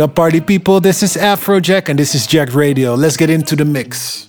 What up, party people? This is Afrojack, and this is Jacked Radio. Let's get into the mix.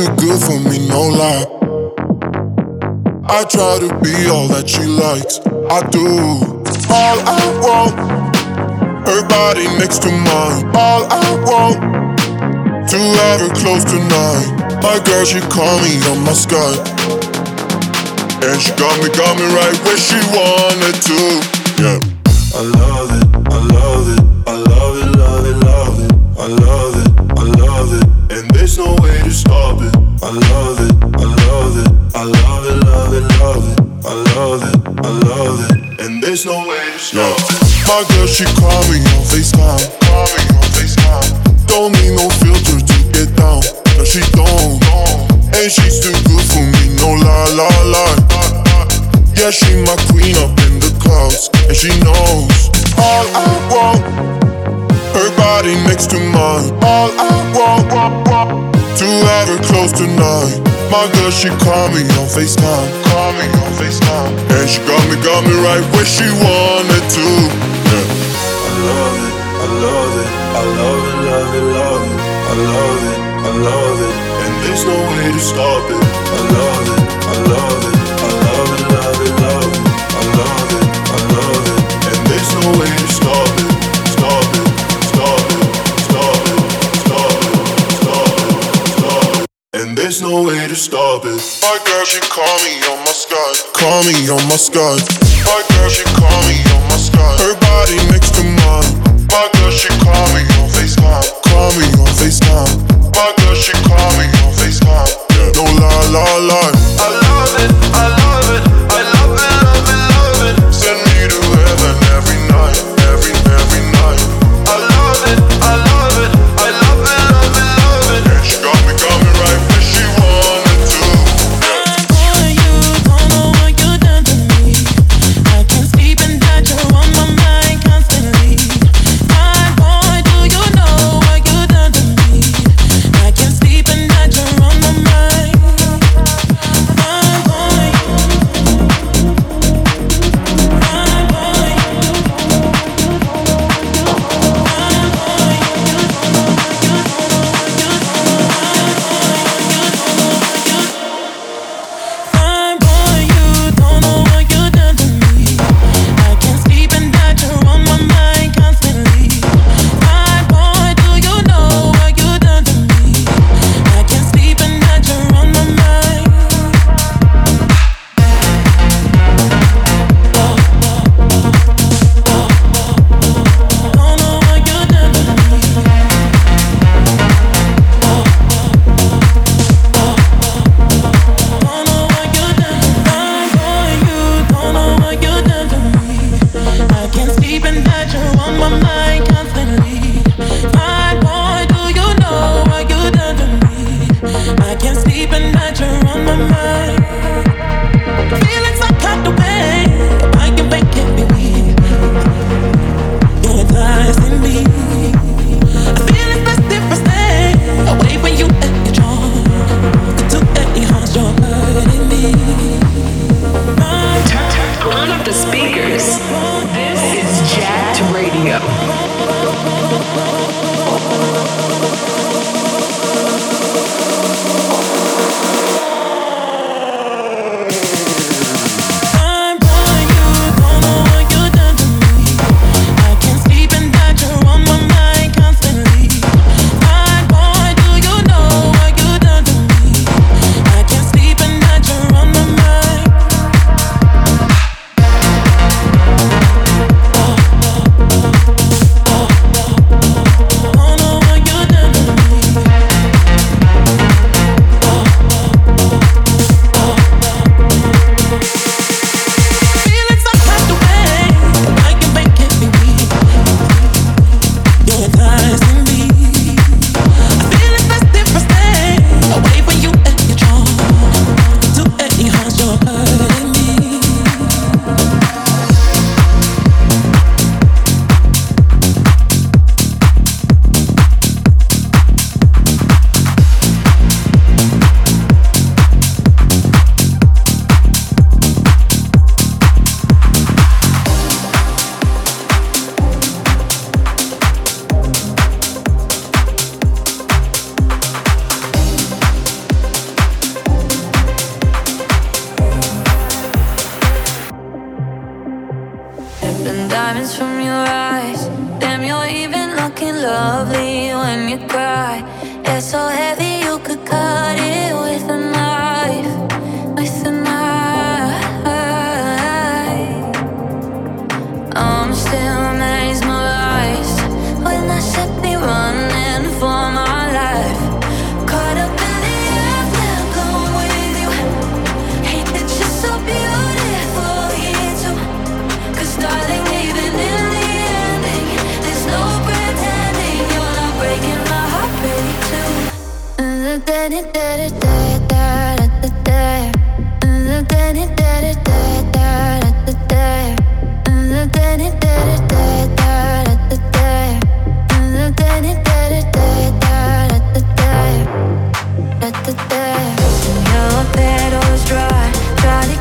Too good for me, no lie. I try to be all that she likes. I do. All I want, her body next to mine. All I want, to have her close tonight. My girl, she call me on my Skype. And she got me, got me right where she wanted to. Yeah. I love it, I love it, I love it, love it, love it. I love it, I love it, and there's no way to stop it. I love it, I love it, I love it, love it, love it. I love it, I love it, and there's no way to stop it. My girl, she call on FaceTime, call on FaceTime. Don't need no filter to get down, no she don't. And she's too good for me, no lie, lie, lie. Yeah, she my queen up in the clouds, and she knows all I want. Her body next to mine. All I want, want, want to have her close tonight. My girl, she call me on FaceTime. Call me on FaceTime. And she got me, got me right where she wanted to. Yeah. I love it, I love it, I love it, love it, love it. I love it, I love it, and there's no way to stop it. I love it, I love it, there's no way to stop it. My girl, she call me on my Skype. Call me on my Skype. My girl, she call me on my Skype. Her body next to mine. My girl, she call me on FaceTime. Call me on FaceTime. My girl, she call me on FaceTime. Yeah. No lie, lie, lie. I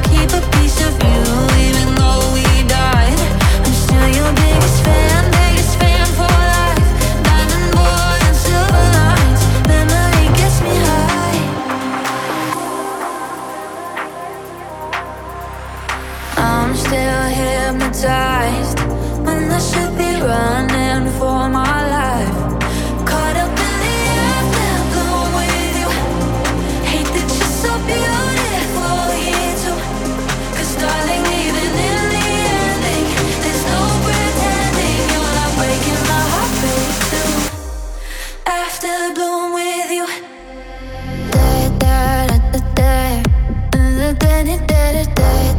Keep a piece of you, even though we died. I'm still your biggest fan. hypnotized when I should be running for my life. Caught up in the afterglow with you. Hate that you're so beautiful here too. Cause darling, even in the ending, there's no pretending you're not breaking my heart too. After bloom with you. Da da da da da mm, da da da da da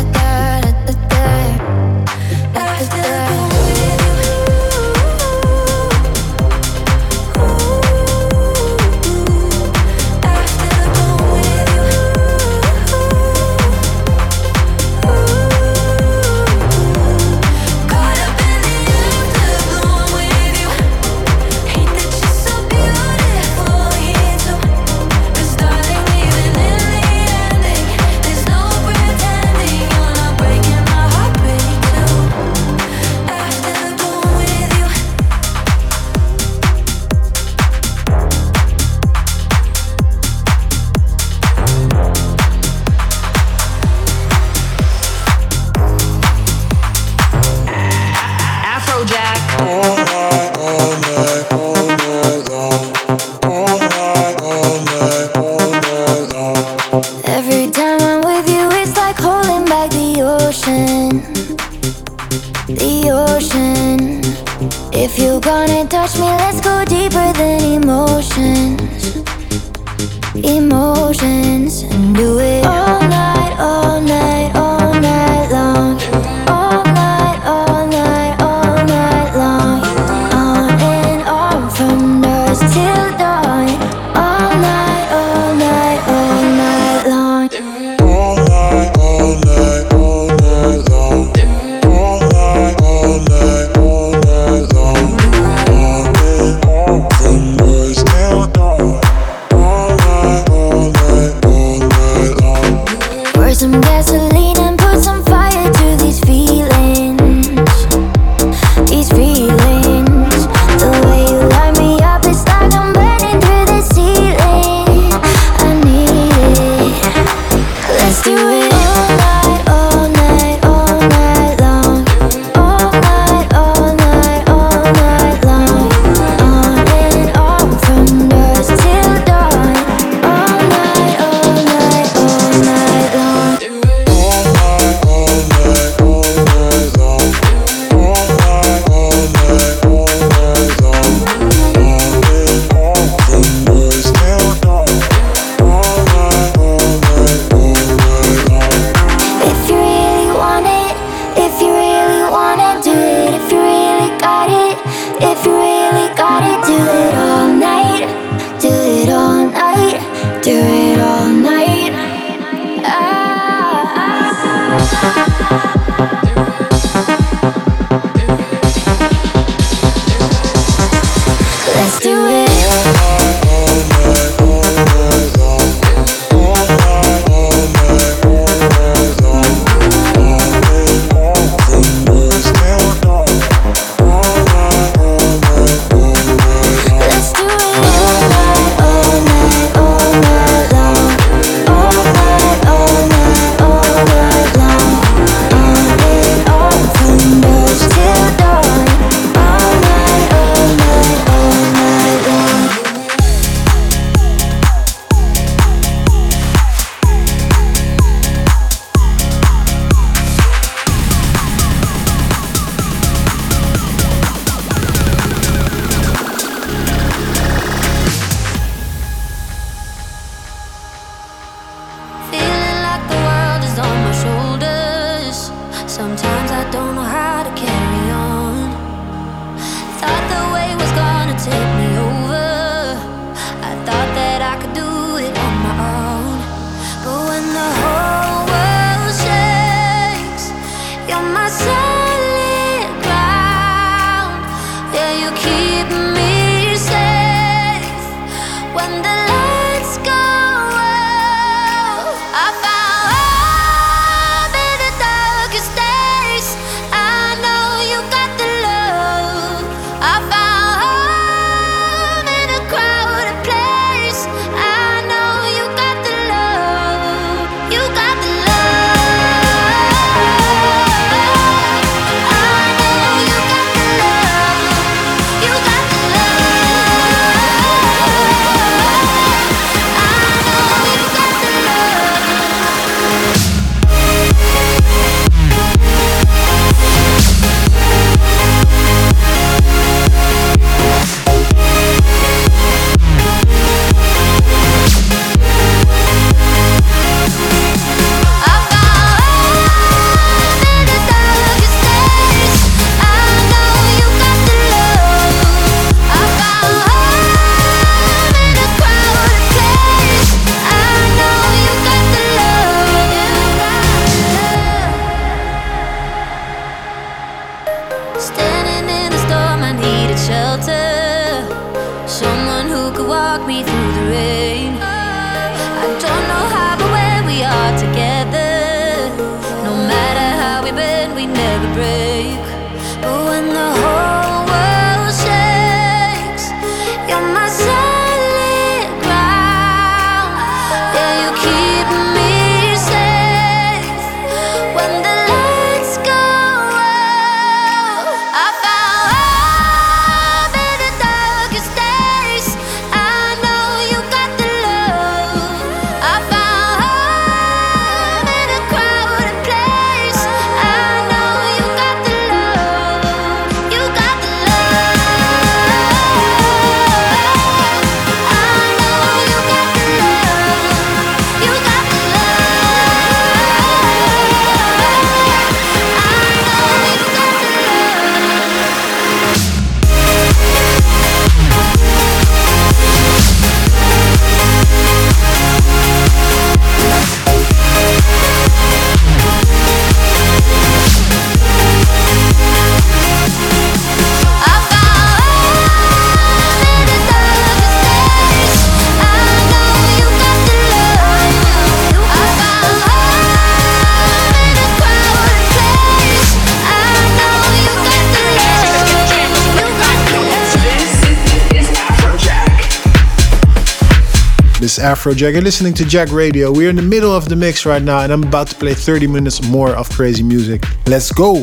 Afrojack. You're listening to Jacked Radio. We're in the middle of the mix right now, and I'm about to play 30 minutes more of crazy music. Let's go!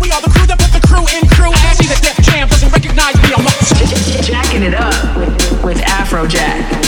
We are the crew that put the crew in crew. The Def Jam doesn't recognize me. I'm Jacking it up with, with Afrojack.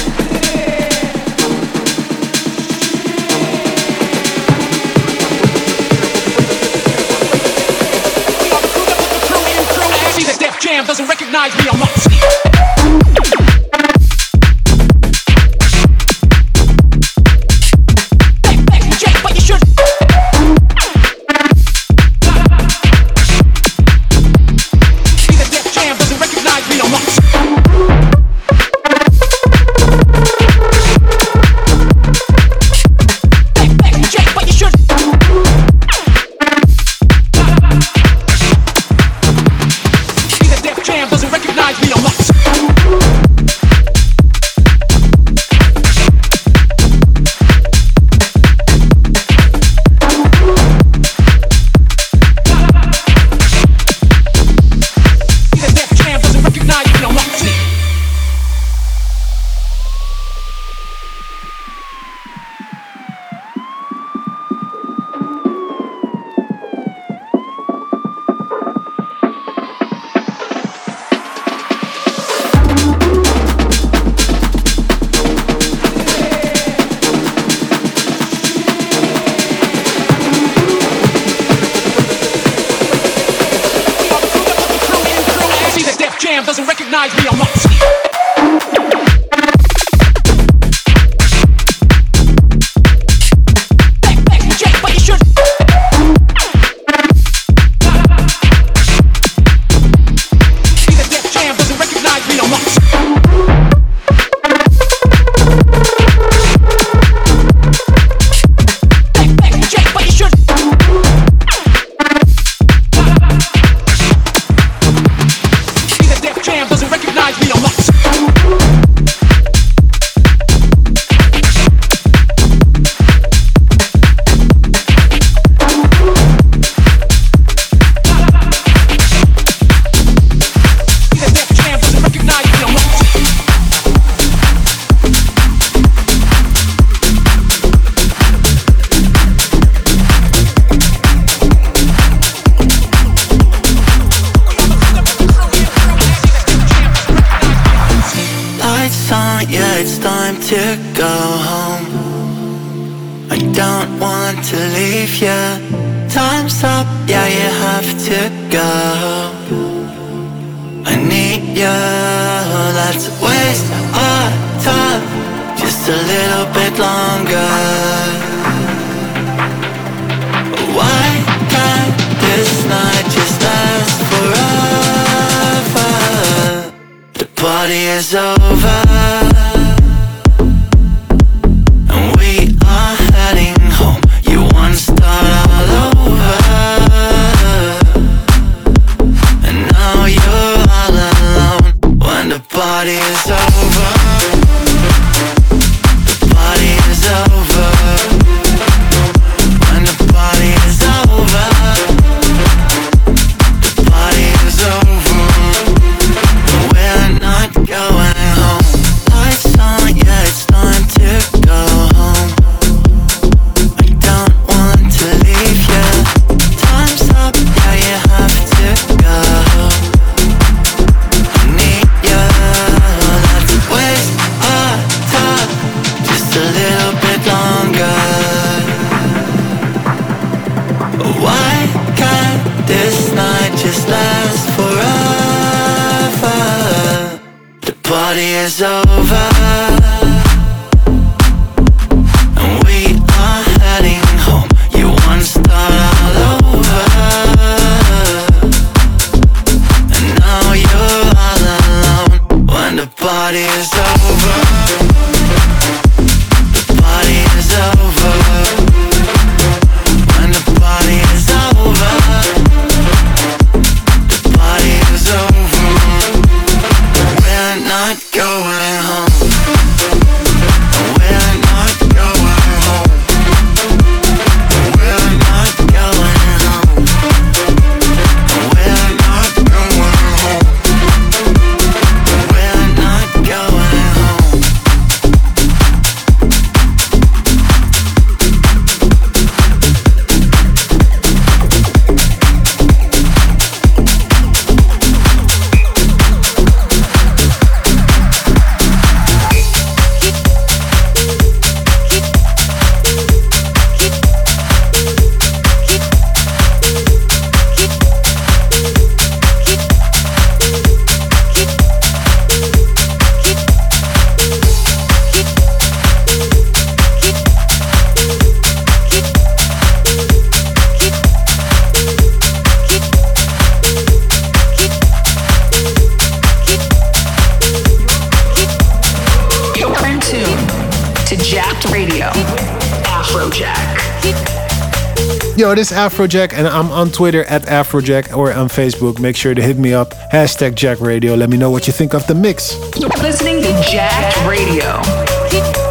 Afrojack, and I'm on Twitter at Afrojack or on Facebook. Make sure to hit me up. Hashtag Jacked Radio. Let me know what you think of the mix. You're listening to Jacked Radio.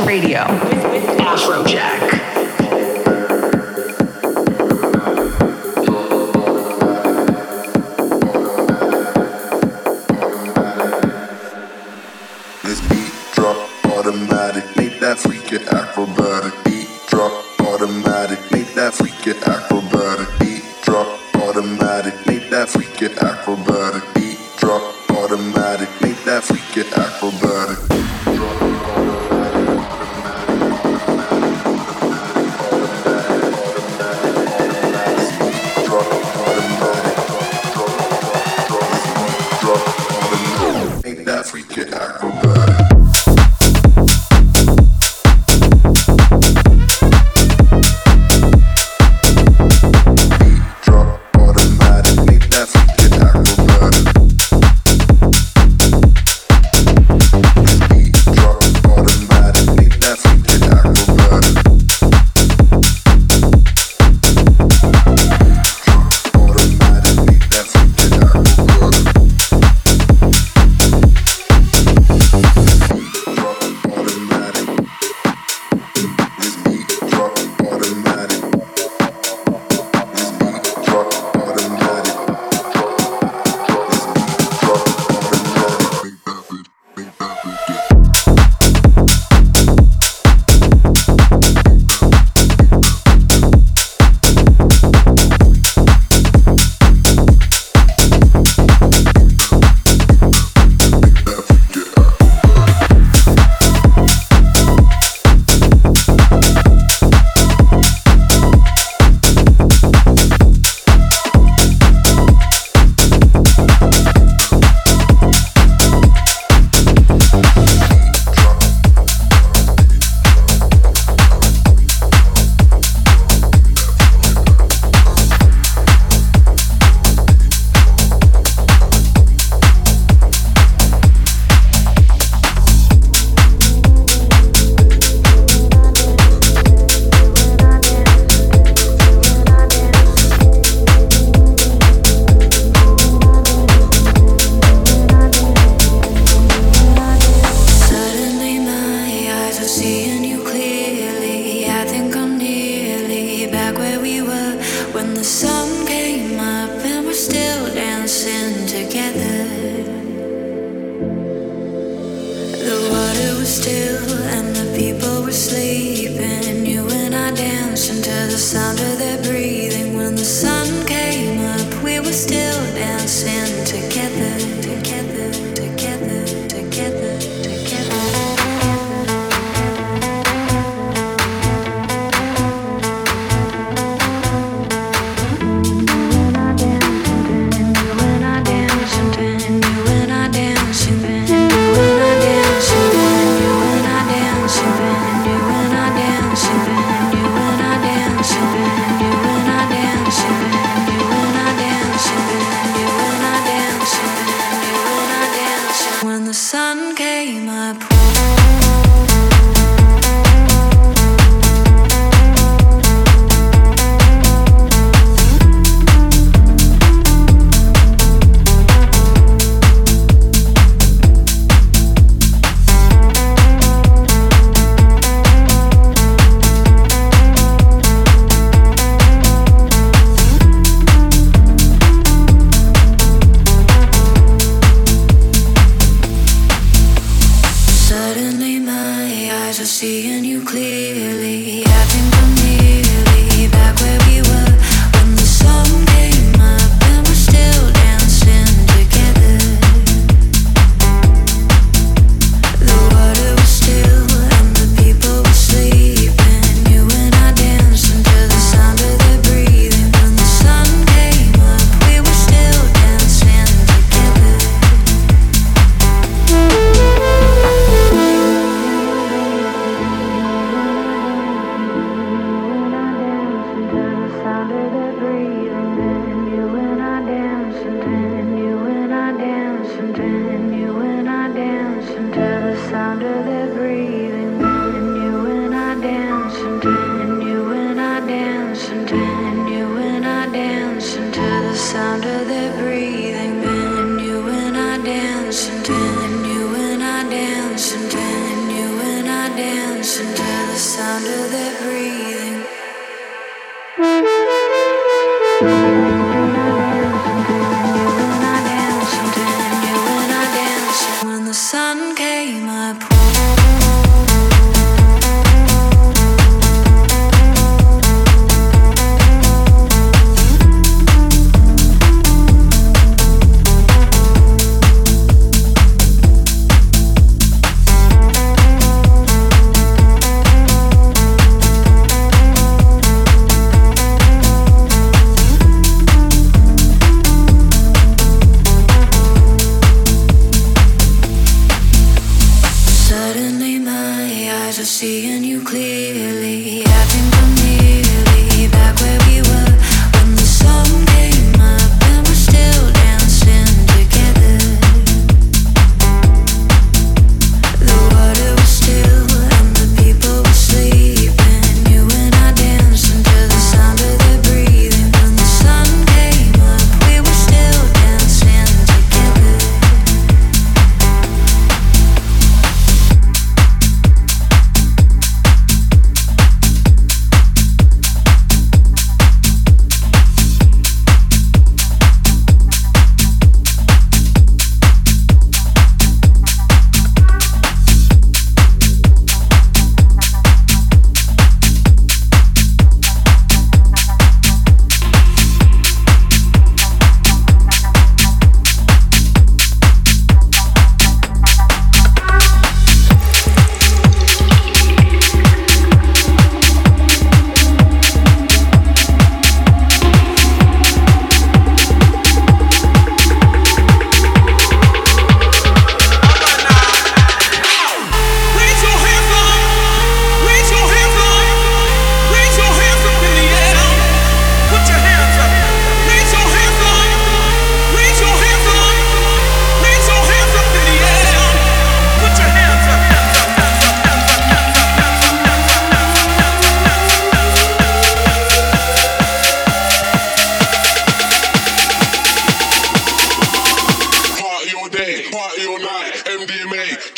Radio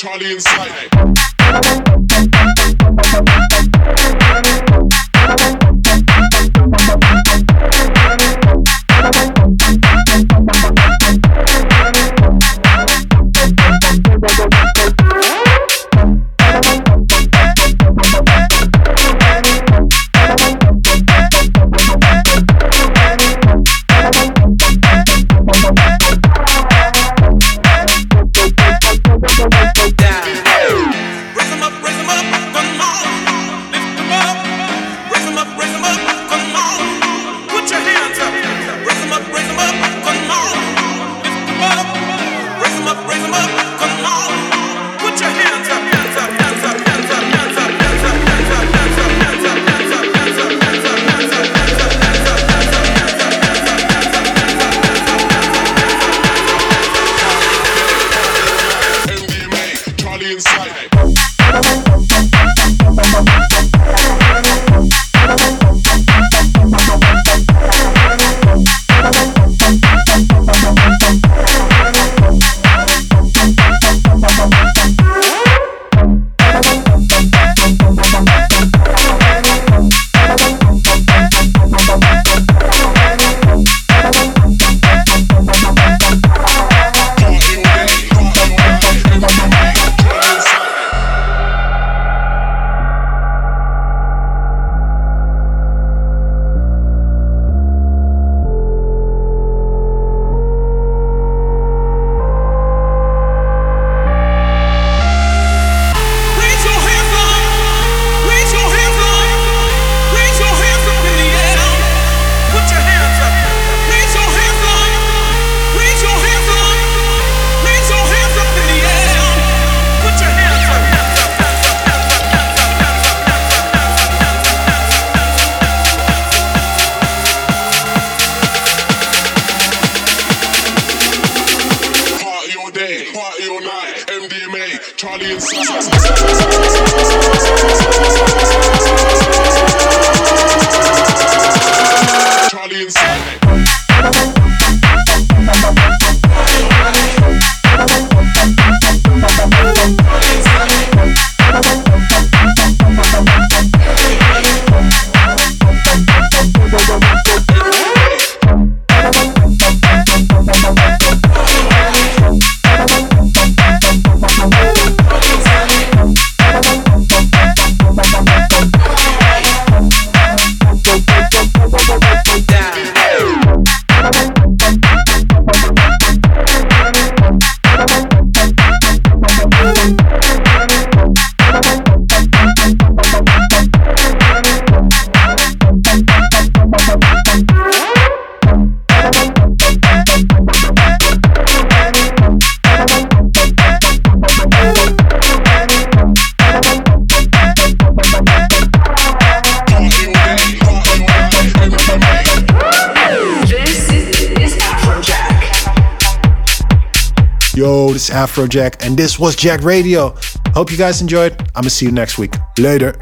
Charlie inside. Afrojack, and this was Jacked Radio. Hope you guys enjoyed. I'm gonna see you next week. Later.